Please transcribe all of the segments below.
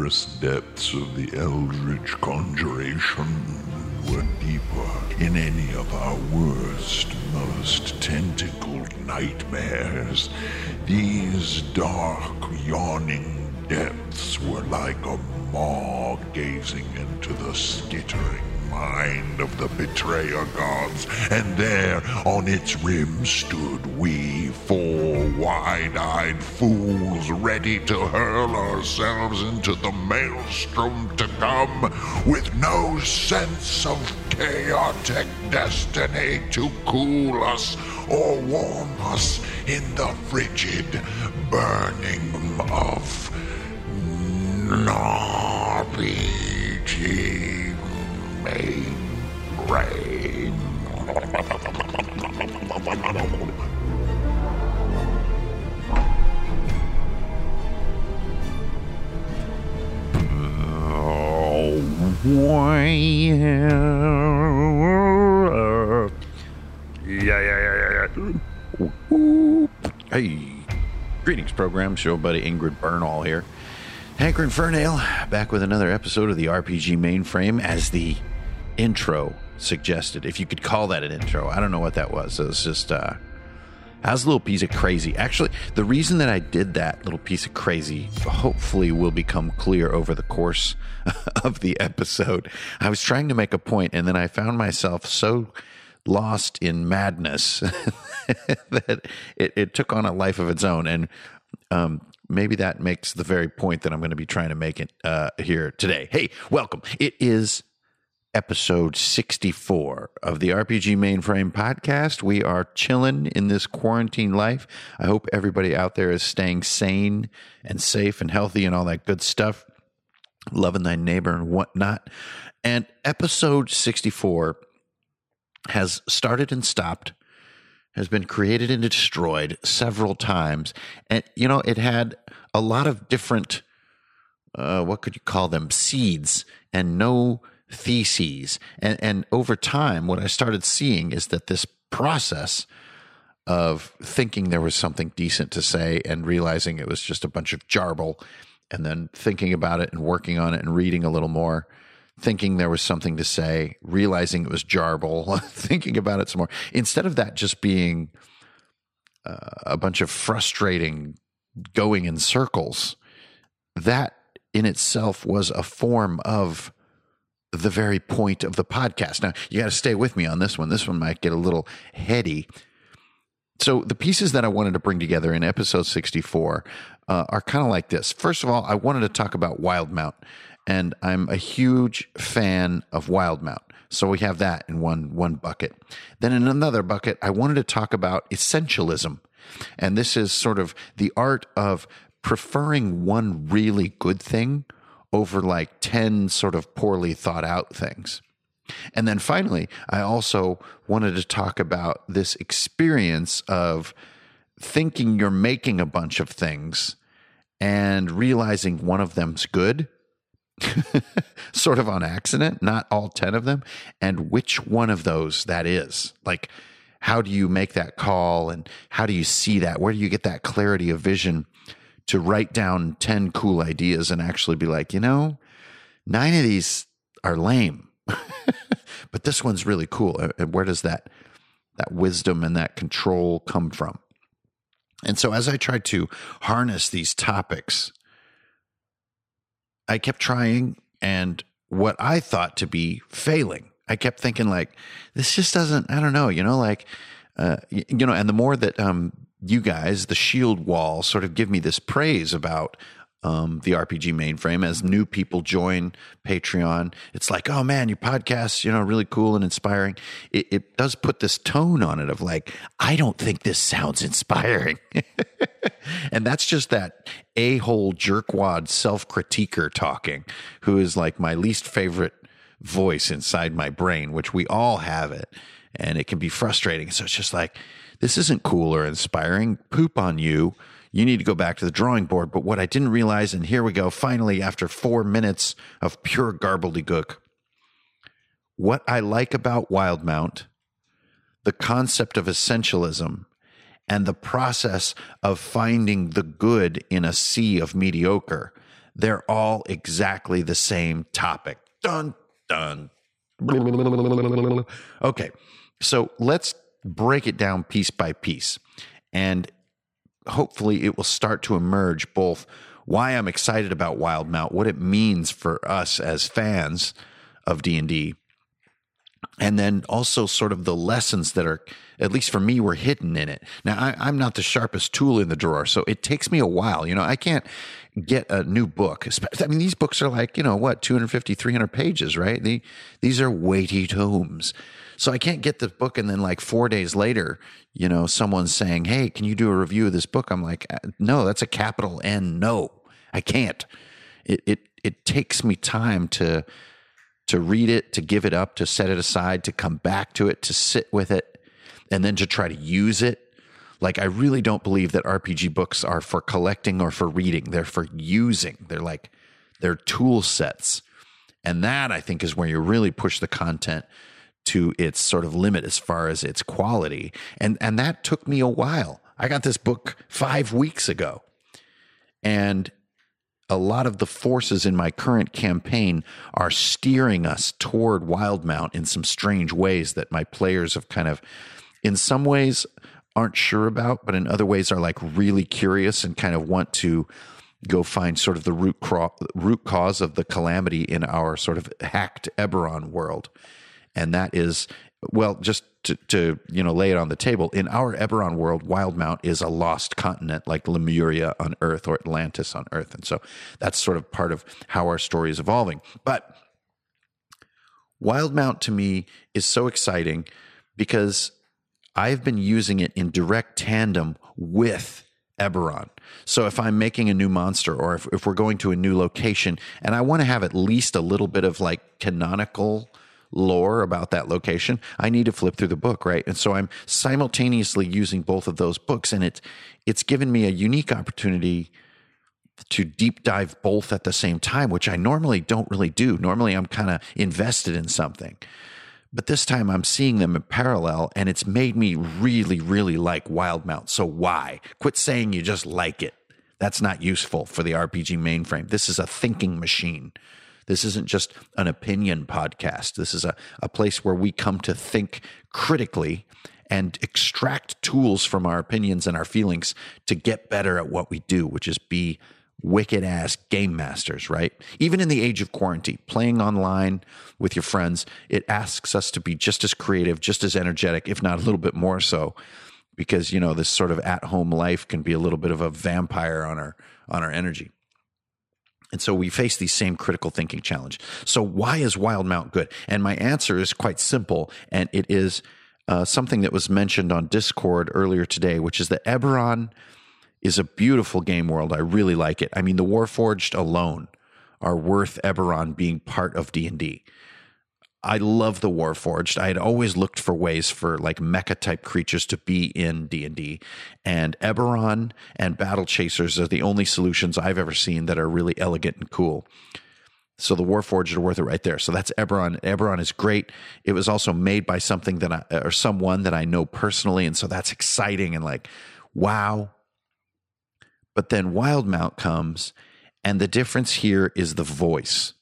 tenebrous depths of the eldritch conjuration were deeper in any of our worst, most tentacled nightmares. These dark, yawning depths were like a maw gazing into the skittering mind of the betrayer gods, and there on its rim stood we, four wide eyed fools, ready to hurl ourselves into the maelstrom to come, with no sense of chaotic destiny to cool us or warm us in the frigid burning of RPG main brain. Yeah, yeah, yeah, yeah, yeah. Hey, greetings, program. Show buddy Ingrid Bernal here. Hankerin Ferinale back with another episode of the RPG mainframe as the intro suggested. If you could call that an intro, I don't know what that was. It was just, uh, that was a little piece of crazy. Actually, the reason that I did that little piece of crazy hopefully will become clear over the course of the episode. I was trying to make a point and then I found myself so lost in madness that it, it, took on a life of its own. And um, maybe that makes the very point that I'm going to be trying to make it uh, here today. Hey, welcome. It is episode 64 of the RPG Mainframe podcast. We are chilling in this quarantine life. I hope everybody out there is staying sane and safe and healthy and all that good stuff, loving thy neighbor and whatnot. And episode 64 has started and stopped, has been created and destroyed several times. And, you know, it had a lot of different, uh, what could you call them, seeds and no theses. And, and over time, what I started seeing is that this process of thinking there was something decent to say and realizing it was just a bunch of jarble, and then thinking about it and working on it and reading a little more thinking there was something to say, realizing it was jarble, thinking about it some more. Instead of that just being uh, a bunch of frustrating going in circles, that in itself was a form of the very point of the podcast. Now, you got to stay with me on this one. This one might get a little heady. So, the pieces that I wanted to bring together in episode 64 uh, are kind of like this. First of all, I wanted to talk about Wildemount and I'm a huge fan of Wildemount. So we have that in one one bucket. Then in another bucket, I wanted to talk about essentialism. And this is sort of the art of preferring one really good thing over like 10 sort of poorly thought out things. And then finally, I also wanted to talk about this experience of thinking you're making a bunch of things and realizing one of them's good sort of on accident, not all 10 of them, and which one of those that is. Like, how do you make that call and how do you see that? Where do you get that clarity of vision to write down 10 cool ideas and actually be like, you know, nine of these are lame, but this one's really cool. And where does that, that wisdom and that control come from? And so as I tried to harness these topics, I kept trying and what I thought to be failing. I kept thinking like, this just doesn't, I don't know, you know, like, uh, you know, and the more that, um, you guys, the shield wall sort of give me this praise about, um, the RPG mainframe as new people join Patreon. It's like, oh man, your podcast, you know, really cool and inspiring. It, it does put this tone on it of like, I don't think this sounds inspiring. and that's just that a hole jerkwad self critiquer talking, who is like my least favorite voice inside my brain, which we all have it. And it can be frustrating. So it's just like, this isn't cool or inspiring. Poop on you you need to go back to the drawing board. But what I didn't realize, and here we go, finally, after four minutes of pure garbledygook, what I like about Wildemount, the concept of essentialism, and the process of finding the good in a sea of mediocre, they're all exactly the same topic. Dun, dun. Okay, so let's break it down piece by piece. And hopefully it will start to emerge both why I'm excited about Wildemount, what it means for us as fans of D&D, and then also sort of the lessons that are at least for me were hidden in it. Now I, am not the sharpest tool in the drawer so it takes me a while. You know i can't get a new book. I mean these books are like you know what 250 300 pages right? The, these are weighty tomes. So i can't get the book and then like four days later you know someone's saying hey can you do a review of this book? I'm like uh, no that's a capital n no i can't. It it, it takes me time to to read it, to give it up, to set it aside, to come back to it, to sit with it, and then to try to use it. Like, I really don't believe that RPG books are for collecting or for reading. They're for using. They're like, they're tool sets. And that, I think, is where you really push the content to its sort of limit as far as its quality. And, and that took me a while. I got this book five weeks ago. And a lot of the forces in my current campaign are steering us toward Wildemount in some strange ways that my players have kind of, in some ways, aren't sure about, but in other ways are like really curious and kind of want to go find sort of the root, cro- root cause of the calamity in our sort of hacked Eberron world. And that is well, just to, to, you know lay it on the table, in our Eberron world, Wildemount is a lost continent like Lemuria on Earth or Atlantis on Earth, and so that's sort of part of how our story is evolving. But Wildemount to me is so exciting because I've been using it in direct tandem with Eberron. So if I'm making a new monster or if, if we're going to a new location and I want to have at least a little bit of like canonical lore about that location, I need to flip through the book, right? And so I'm simultaneously using both of those books, and it's it's given me a unique opportunity to deep dive both at the same time, which I normally don't really do. Normally, I'm kind of invested in something. But this time I'm seeing them in parallel, and it's made me really, really like Wildemount. So why? Quit saying you just like it. That's not useful for the RPG mainframe. This is a thinking machine. This isn't just an opinion podcast. This is a, a place where we come to think critically and extract tools from our opinions and our feelings to get better at what we do, which is be wicked ass game masters, right? Even in the age of quarantine, playing online with your friends, it asks us to be just as creative, just as energetic, if not a little bit more so, because you know this sort of at home life can be a little bit of a vampire on our on our energy. And so we face these same critical thinking challenge. So why is Wildemount good? And my answer is quite simple, and it is uh, something that was mentioned on Discord earlier today, which is that Eberron is a beautiful game world. I really like it. I mean, the Warforged alone are worth Eberron being part of D and D. I love the Warforged. I had always looked for ways for like mecha type creatures to be in D and D, and Eberron and Battle Chasers are the only solutions I've ever seen that are really elegant and cool. So the Warforged are worth it right there. So that's Eberron. Eberron is great. It was also made by something that I or someone that I know personally, and so that's exciting and like, wow. But then Wildemount comes, and the difference here is the voice.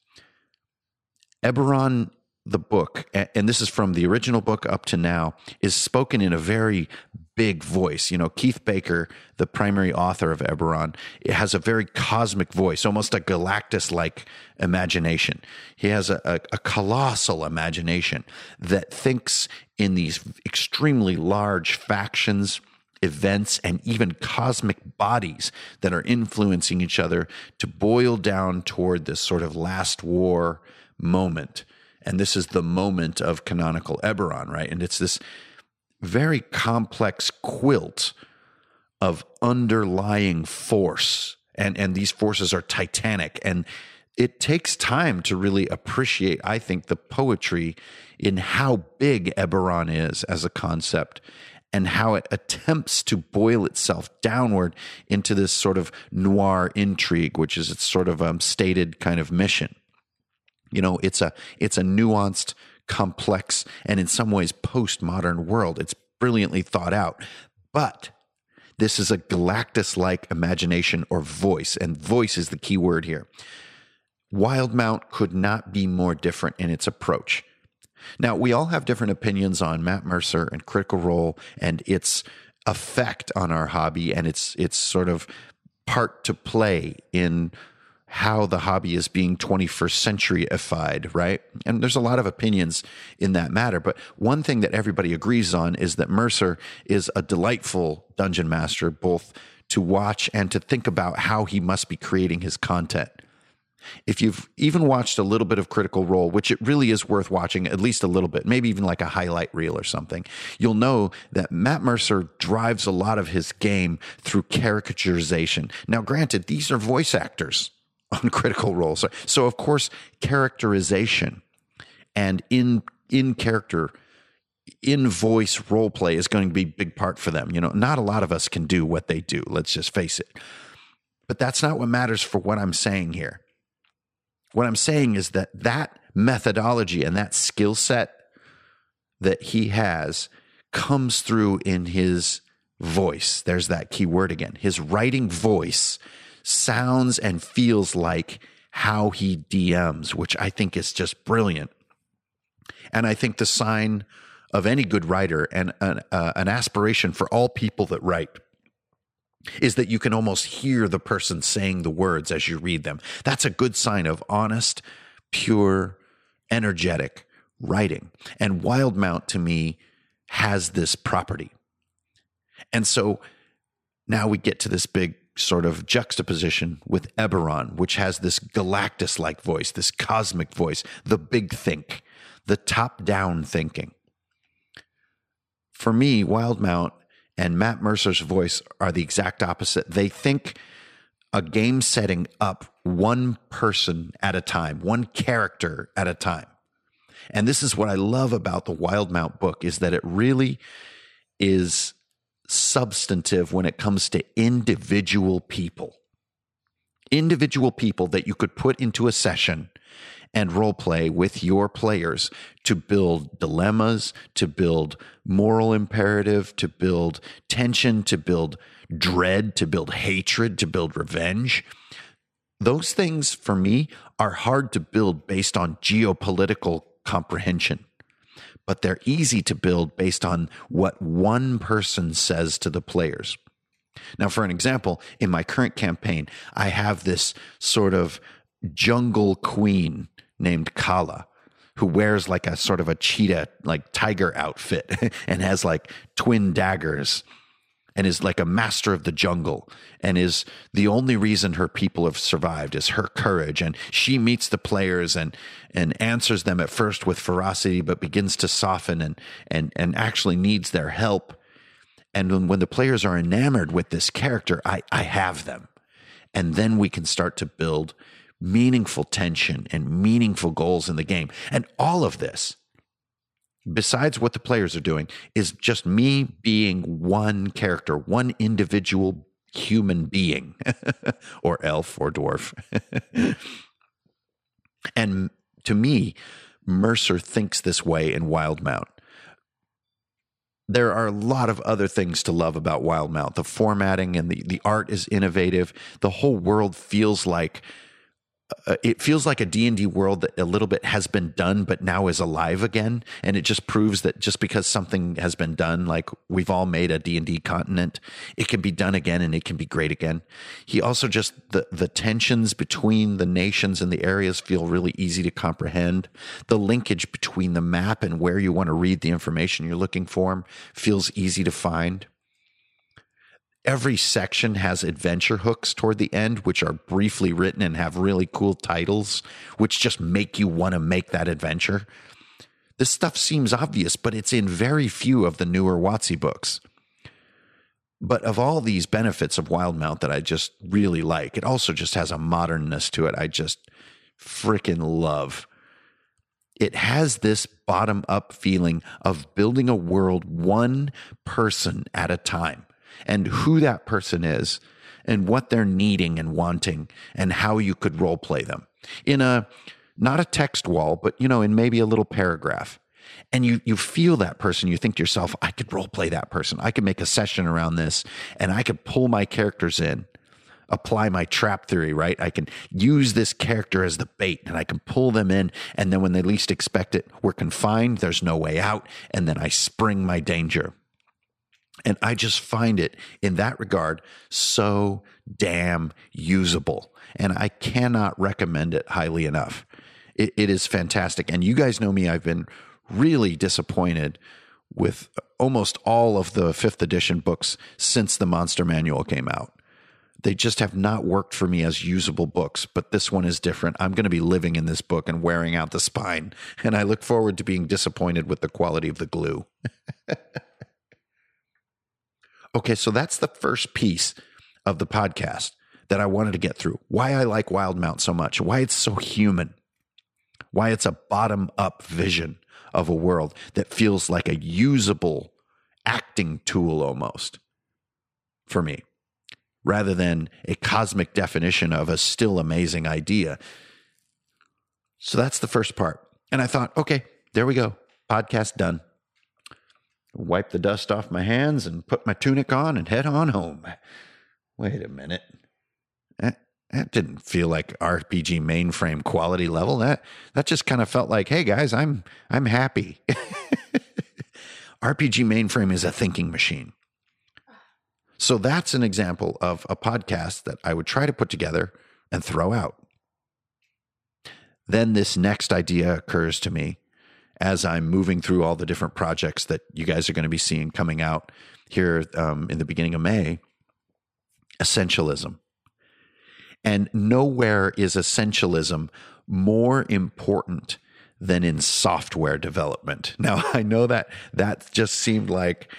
Eberron the book, and this is from the original book up to now, is spoken in a very big voice. You know, Keith Baker, the primary author of Eberron, it has a very cosmic voice, almost a Galactus like imagination. He has a, a, a, colossal imagination that thinks in these extremely large factions. Events and even cosmic bodies that are influencing each other to boil down toward this sort of last war moment and this is the moment of canonical Eberron, right? And it's this very complex quilt of underlying force. And, and these forces are titanic. And it takes time to really appreciate, I think, the poetry in how big Eberron is as a concept and how it attempts to boil itself downward into this sort of noir intrigue, which is its sort of um, stated kind of mission. You know, it's a it's a nuanced, complex, and in some ways postmodern world. It's brilliantly thought out. But This is a Galactus like imagination or voice, and voice is the key word here. Wildemount could not be more different in its approach. Now, we all have different opinions on Matt Mercer and Critical Role and its effect on our hobby and its its sort of part to play in how the hobby is being 21st centuryified, right? And there's a lot of opinions in that matter. But one thing that everybody agrees on is that Mercer is a delightful dungeon master, both to watch and to think about how he must be creating his content. If you've even watched a little bit of Critical Role, which it really is worth watching, at least a little bit, maybe even like a highlight reel or something, you'll know that Matt Mercer drives a lot of his game through caricaturization. Now, granted, these are voice actors on Critical Role. So, of course, characterization and in in character in voice role play is going to be a big part for them. You know, not a lot of us can do what they do. Let's just face it. But that's not what matters for what I'm saying here. What I'm saying is that that methodology and that skill set that he has comes through in his voice. There's that key word again. His writing voice sounds and feels like how he DMs, which I think is just brilliant. And I think the sign of any good writer and an, uh, an aspiration for all people that write is that you can almost hear the person saying the words as you read them. That's a good sign of honest, pure, energetic writing. And Wildemount to me has this property. And so now we get to this big sort of juxtaposition with Eberron, which has this Galactus like voice, this cosmic voice, the big think, the top down thinking. For me, Wildemount and Matt Mercer's voice are the exact opposite. They think a game setting up one person at a time, one character at a time. And this is what I love about the Wildemount book is that it really is substantive when it comes to individual people. Individual people that you could put into a session and role play with your players to build dilemmas, to build moral imperative, to build tension, to build dread, to build hatred, to build revenge. Those things for me are hard to build based on geopolitical comprehension, but they're easy to build based on what one person says to the players. Now, for an example, in my current campaign, I have this sort of jungle queen named Kala who wears like a sort of a cheetah, like tiger outfit and has like twin daggers and is like a master of the jungle and is the only reason her people have survived is her courage. And she meets the players and and answers them at first with ferocity but begins to soften and and and actually needs their help. And when, when the players are enamored with this character i i have them. And then we can start to build meaningful tension and meaningful goals in the game. And all of this, besides what the players are doing, is just me being one character, one individual human being, or elf or dwarf. and to me, Mercer thinks this way in Wildemount. There are a lot of other things to love about Wildemount. The formatting and the, the art is innovative. The whole world feels like uh, it feels like a D&D world that a little bit has been done but now is alive again. And it just proves that just because something has been done like we've all made a D&D continent it can be done again and it can be great again. He also just the the tensions between the nations and the areas feel really easy to comprehend. The linkage between the map and where you want to read the information you're looking for feels easy to find every section has adventure hooks toward the end, which are briefly written and have really cool titles, which just make you want to make that adventure. This stuff seems obvious, but it's in very few of the newer WotC books. But of all these benefits of Wildemount that I just really like, it also just has a modernness to it I just freaking love. It has this bottom up feeling of building a world one person at a time and who that person is and what they're needing and wanting and how you could role play them. In a not a text wall, but you know, in maybe a little paragraph. and you you feel that person. You think to yourself i could role play that person. I could make a session around this and i could pull my characters in apply my trap theory right? I can use this character as the bait and i can pull them in. And then when they least expect it we're confined. There's no way out. And then i spring my danger and i just find it in that regard so damn usable and i cannot recommend it highly enough it, it is fantastic and you guys know me i've been really disappointed with almost all of the fifth edition books since the Monster Manual came out. They just have not worked for me as usable books, but this one is different. I'm going to be living in this book and wearing out the spine, and I look forward to being disappointed with the quality of the glue. okay, so that's the first piece of the podcast that I wanted to get through. Why I like Wildemount so much, why it's so human, why it's a bottom up vision of a world that feels like a usable acting tool almost for me, rather than a cosmic definition of a still amazing idea. So that's the first part. And I thought, okay, there we go. Podcast done. Wipe the dust off my hands and put my tunic on and head on home. Wait a minute. That, that didn't feel like RPG mainframe quality level. That that just kind of felt like, hey guys, I'm I'm happy. RPG mainframe is a thinking machine. So that's an example of a podcast that I would try to put together and throw out. Then this next idea occurs to me as I'm moving through all the different projects that you guys are going to be seeing coming out here um, in the beginning of May. Essentialism. And nowhere is essentialism more important than in software development. Now, I know that that just seemed like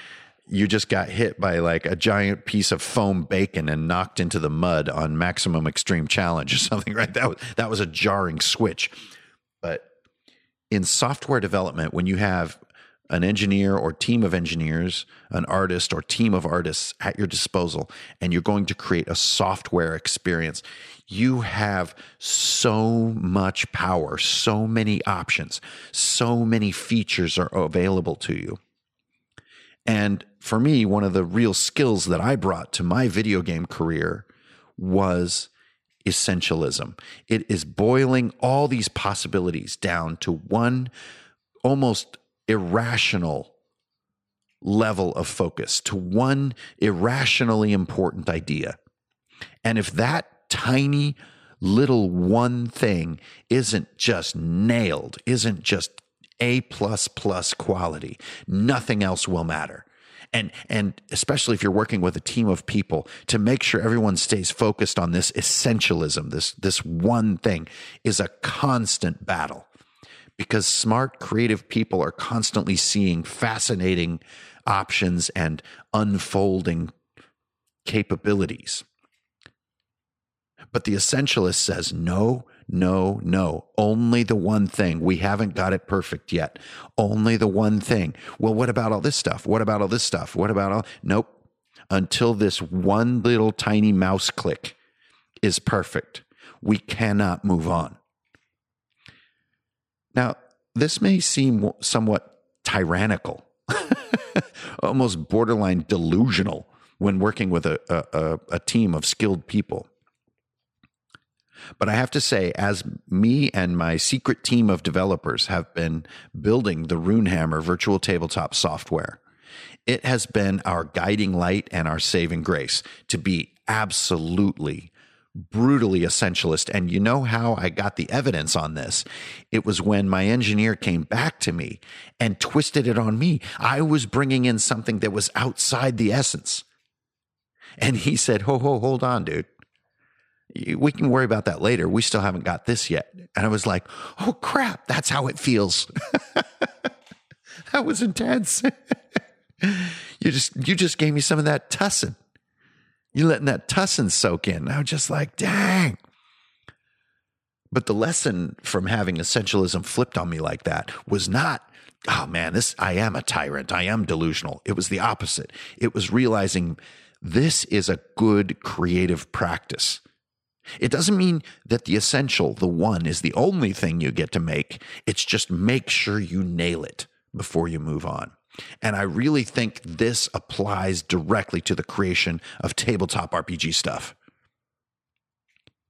you just got hit by like a giant piece of foam bacon and knocked into the mud on maximum extreme challenge or something right that was, that was a jarring switch but in software development when you have an engineer or team of engineers, an artist or team of artists at your disposal, and you're going to create a software experience, you have so much power, so many options, so many features are available to you. And for me, one of the real skills that I brought to my video game career was essentialism. It is boiling all these possibilities down to one almost irrational level of focus, to one irrationally important idea. And if that tiny little one thing isn't just nailed, isn't just A plus plus quality, nothing else will matter. And and especially if you're working with a team of people to make sure everyone stays focused on this essentialism, this this one thing is a constant battle because smart, creative people are constantly seeing fascinating options and unfolding capabilities. But the essentialist says, no, no, no. Only the one thing. We haven't got it perfect yet. Only the one thing. Well, what about all this stuff? What about all this stuff? What about all? Nope. Until this one little tiny mouse click is perfect, we cannot move on. Now, this may seem somewhat tyrannical, almost borderline delusional when working with a, a, a, team of skilled people. But I have to say, as me and my secret team of developers have been building the Runehammer virtual tabletop software, it has been our guiding light and our saving grace to be absolutely brutally essentialist. And you know how I got the evidence on this? It was when my engineer came back to me and twisted it on me. I was bringing in something that was outside the essence. And he said, Ho, ho, hold on, dude. We can worry about that later. We still haven't got this yet. And I was like, oh crap, that's how it feels. that was intense. you just you just gave me some of that tussin. You're letting that tussin soak in. I was just like, dang. But the lesson from having essentialism flipped on me like that was not, oh man, this I am a tyrant. I am delusional. It was the opposite. It was realizing this is a good creative practice. It doesn't mean that the essential, the one, is the only thing you get to make. It's just make sure you nail it before you move on. And I really think this applies directly to the creation of tabletop RPG stuff.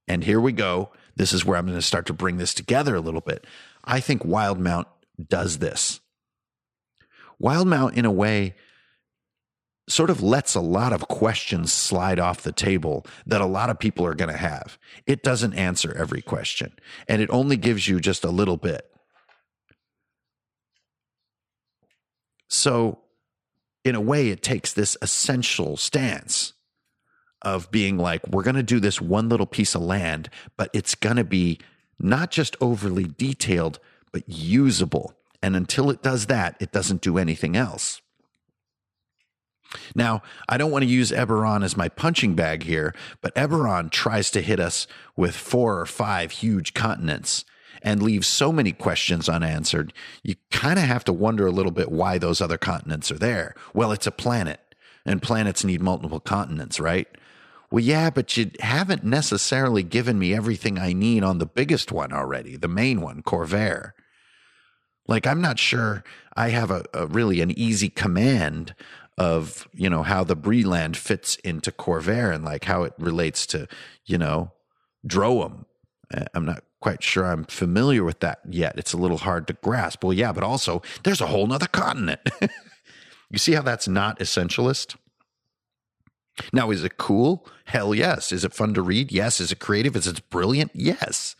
And here we go. This is where I'm going to start to bring this together a little bit. I think Wildemount does this. Wildemount, in a way, sort of lets a lot of questions slide off the table that a lot of people are going to have. It doesn't answer every question, and it only gives you just a little bit. So, in a way, it takes this essential stance of being like, we're going to do this one little piece of land, but it's going to be not just overly detailed, but usable. And until it does that, it doesn't do anything else. Now, I don't want to use Eberron as my punching bag here, but Eberron tries to hit us with four or five huge continents and leaves so many questions unanswered. You kind of have to wonder a little bit why those other continents are there. Well, it's a planet, and planets need multiple continents, right? Well, yeah, but you haven't necessarily given me everything I need on the biggest one already, the main one, Khorvaire. Like, I'm not sure I have a, a really an easy command of, you know, how the Breland fits into Khorvaire and like how it relates to, you know, Droaam. Uh, I'm not quite sure I'm familiar with that yet. It's a little hard to grasp. Well, yeah, but also there's a whole nother continent. you see how that's not essentialist? Now, is it cool? Hell yes. Is it fun to read? Yes. Is it creative? Is it brilliant? Yes.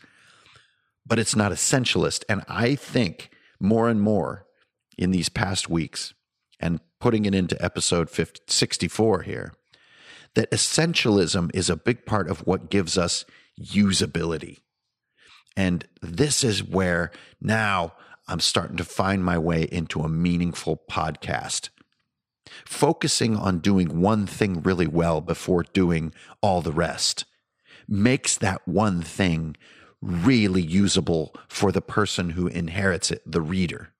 But it's not essentialist. And I think more and more in these past weeks, and putting it into episode 50, 64 here, that essentialism is a big part of what gives us usability. And this is where now I'm starting to find my way into a meaningful podcast Focusing on doing one thing really well before doing all the rest makes that one thing really usable for the person who inherits it, the reader,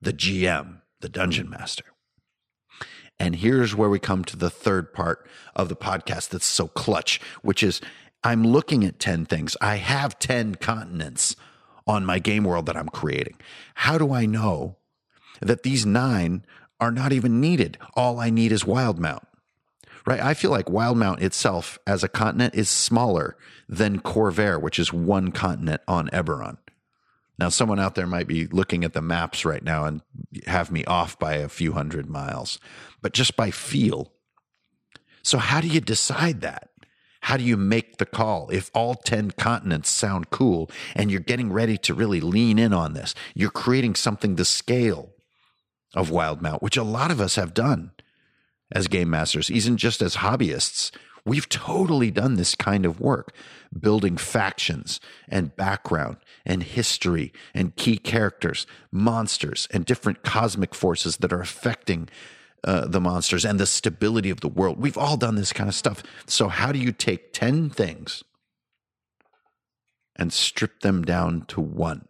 the GM, the dungeon master. And here's where we come to the third part of the podcast that's so clutch, which is I'm looking at 10 things. I have 10 continents on my game world that I'm creating. How do I know that these nine are not even needed. All I need is Wildemount. Right? I feel like Wildemount itself as a continent is smaller than Khorvaire, which is one continent on Eberron. Now, someone out there might be looking at the maps right now and have me off by a few hundred miles, but just by feel. So, how do you decide that? How do you make the call? If all 10 continents sound cool and you're getting ready to really lean in on this, you're creating something the scale of Wildemount, which a lot of us have done as game masters, even just as hobbyists. We've totally done this kind of work, building factions and background and history and key characters, monsters, and different cosmic forces that are affecting uh, the monsters and the stability of the world. We've all done this kind of stuff. So, how do you take 10 things and strip them down to one?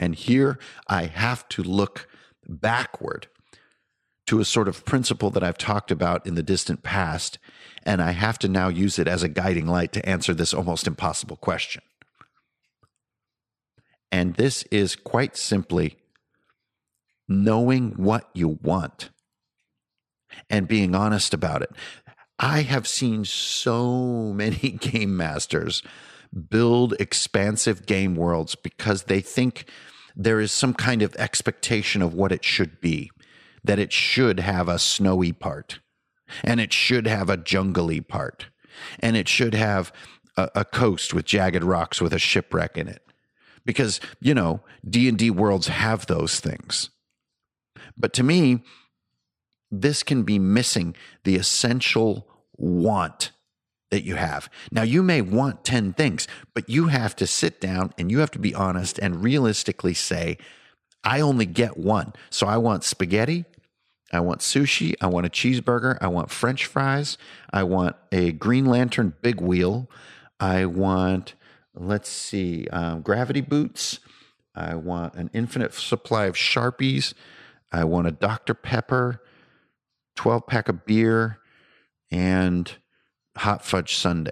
And here I have to look backward to a sort of principle that I've talked about in the distant past, and I have to now use it as a guiding light to answer this almost impossible question. And this is quite simply knowing what you want and being honest about it. I have seen so many game masters build expansive game worlds because they think there is some kind of expectation of what it should be, that it should have a snowy part, and it should have a jungly part, and it should have a, a coast with jagged rocks with a shipwreck in it. Because, you know, D&D worlds have those things. But to me, this can be missing the essential want that you have. Now, you may want 10 things, but you have to sit down and you have to be honest and realistically say, I only get one. So I want spaghetti. I want sushi. I want a cheeseburger. I want french fries. I want a Green Lantern big wheel. I want, let's see, um, gravity boots. I want an infinite supply of Sharpies. I want a Dr. Pepper, 12 pack of beer, and hot fudge sundae.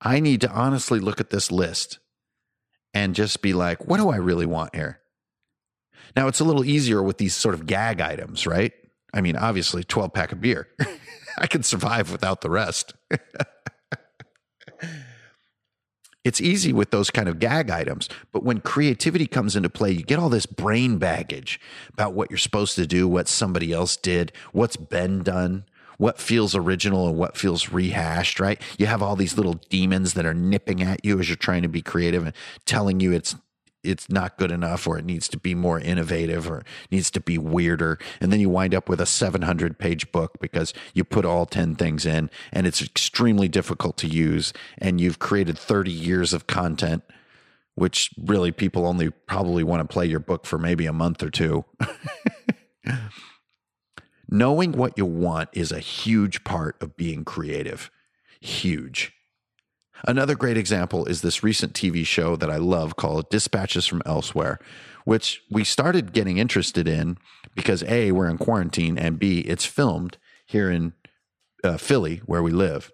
I need to honestly look at this list and just be like, what do I really want here? Now, it's a little easier with these sort of gag items, right? I mean, obviously, 12 pack of beer. I can survive without the rest. it's easy with those kind of gag items. But when creativity comes into play, you get all this brain baggage about what you're supposed to do, what somebody else did, what's been done, what feels original and what feels rehashed, right? You have all these little demons that are nipping at you as you're trying to be creative and telling you it's it's not good enough or it needs to be more innovative or needs to be weirder. And then you wind up with a 700 page book because you put all 10 things in and it's extremely difficult to use and you've created 30 years of content which really people only probably want to play your book for maybe a month or two. Knowing what you want is a huge part of being creative. Huge Another great example is this recent TV show that I love called Dispatches from Elsewhere, which we started getting interested in because A, we're in quarantine, and B, it's filmed here in uh, Philly, where we live.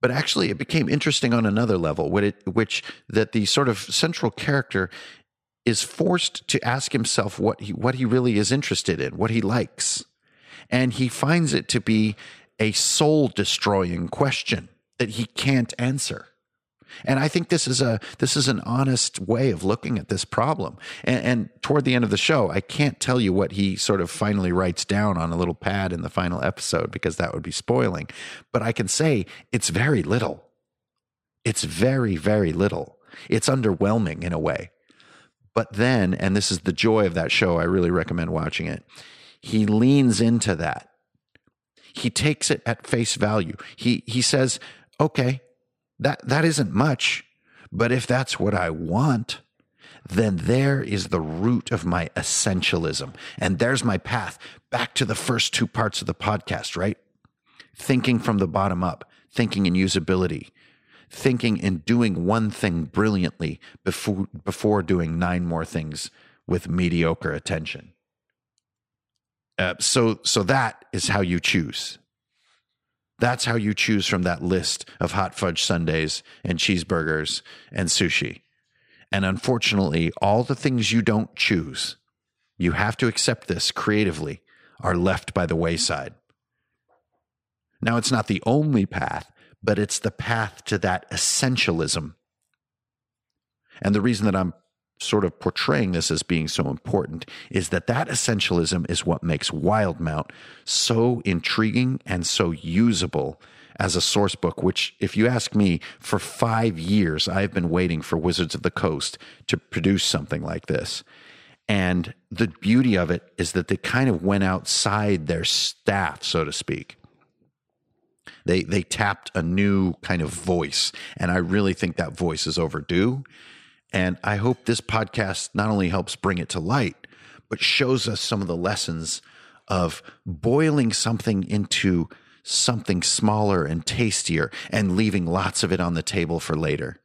But actually, it became interesting on another level, which, it, which that the sort of central character is forced to ask himself what he what he really is interested in, what he likes, and he finds it to be a soul destroying question that he can't answer. And I think this is a this is an honest way of looking at this problem. And, and, toward the end of the show, I can't tell you what he sort of finally writes down on a little pad in the final episode because that would be spoiling. But I can say it's very little. It's very very little. It's underwhelming in a way. But then, and this is the joy of that show, I really recommend watching it. He leans into that. He takes it at face value. He he says okay, that, that isn't much. But if that's what I want, then there is the root of my essentialism. And there's my path back to the first two parts of the podcast, right? Thinking from the bottom up, thinking in usability, thinking in doing one thing brilliantly before, before doing nine more things with mediocre attention. Uh, so, so that is how you choose. That's how you choose from that list of hot fudge sundaes and cheeseburgers and sushi. And unfortunately, all the things you don't choose, you have to accept this creatively, are left by the wayside. Now, it's not the only path, but it's the path to that essentialism. And the reason that I'm sort of portraying this as being so important is that that essentialism is what makes Wildemount so intriguing and so usable as a source book, which, if you ask me, for five years, I've been waiting for Wizards of the Coast to produce something like this. And the beauty of it is that they kind of went outside their staff, so to speak. They, they tapped a new kind of voice. And I really think that voice is overdue. And I hope this podcast not only helps bring it to light, but shows us some of the lessons of boiling something into something smaller and tastier and leaving lots of it on the table for later.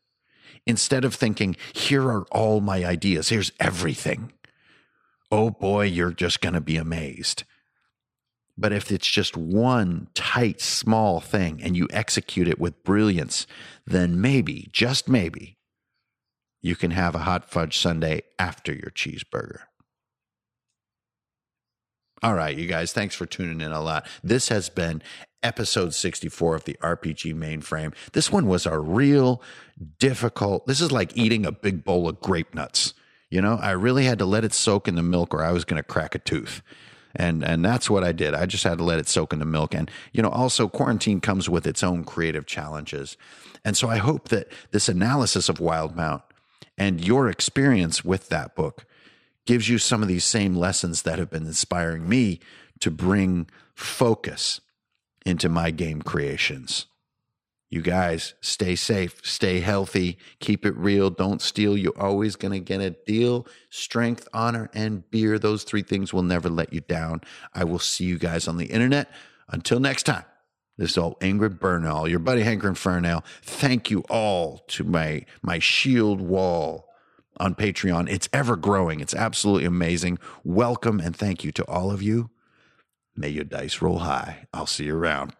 Instead of thinking, here are all my ideas, here's everything. Oh boy, you're just going to be amazed. But if it's just one tight, small thing and you execute it with brilliance, then maybe, just maybe, you can have a hot fudge sundae after your cheeseburger. All right, you guys, thanks for tuning in a lot. This has been episode 64 of the RPG mainframe. This one was a real difficult, this is like eating a big bowl of grape nuts. You know, I really had to let it soak in the milk or I was going to crack a tooth. And and that's what I did. I just had to let it soak in the milk. And you know, also quarantine comes with its own creative challenges. And so I hope that this analysis of Wildemount and your experience with that book gives you some of these same lessons that have been inspiring me to bring focus into my game creations. You guys stay safe, stay healthy, keep it real, don't steal. You're always going to get a deal. Strength, honor, and beer. Those three things will never let you down. I will see you guys on the internet. Until next time. This old Ingrid Bernal, your buddy Hankerin Ferinale. Thank you all to my my shield wall on Patreon. It's ever growing. It's absolutely amazing. Welcome and thank you to all of you. May your dice roll high. I'll see you around.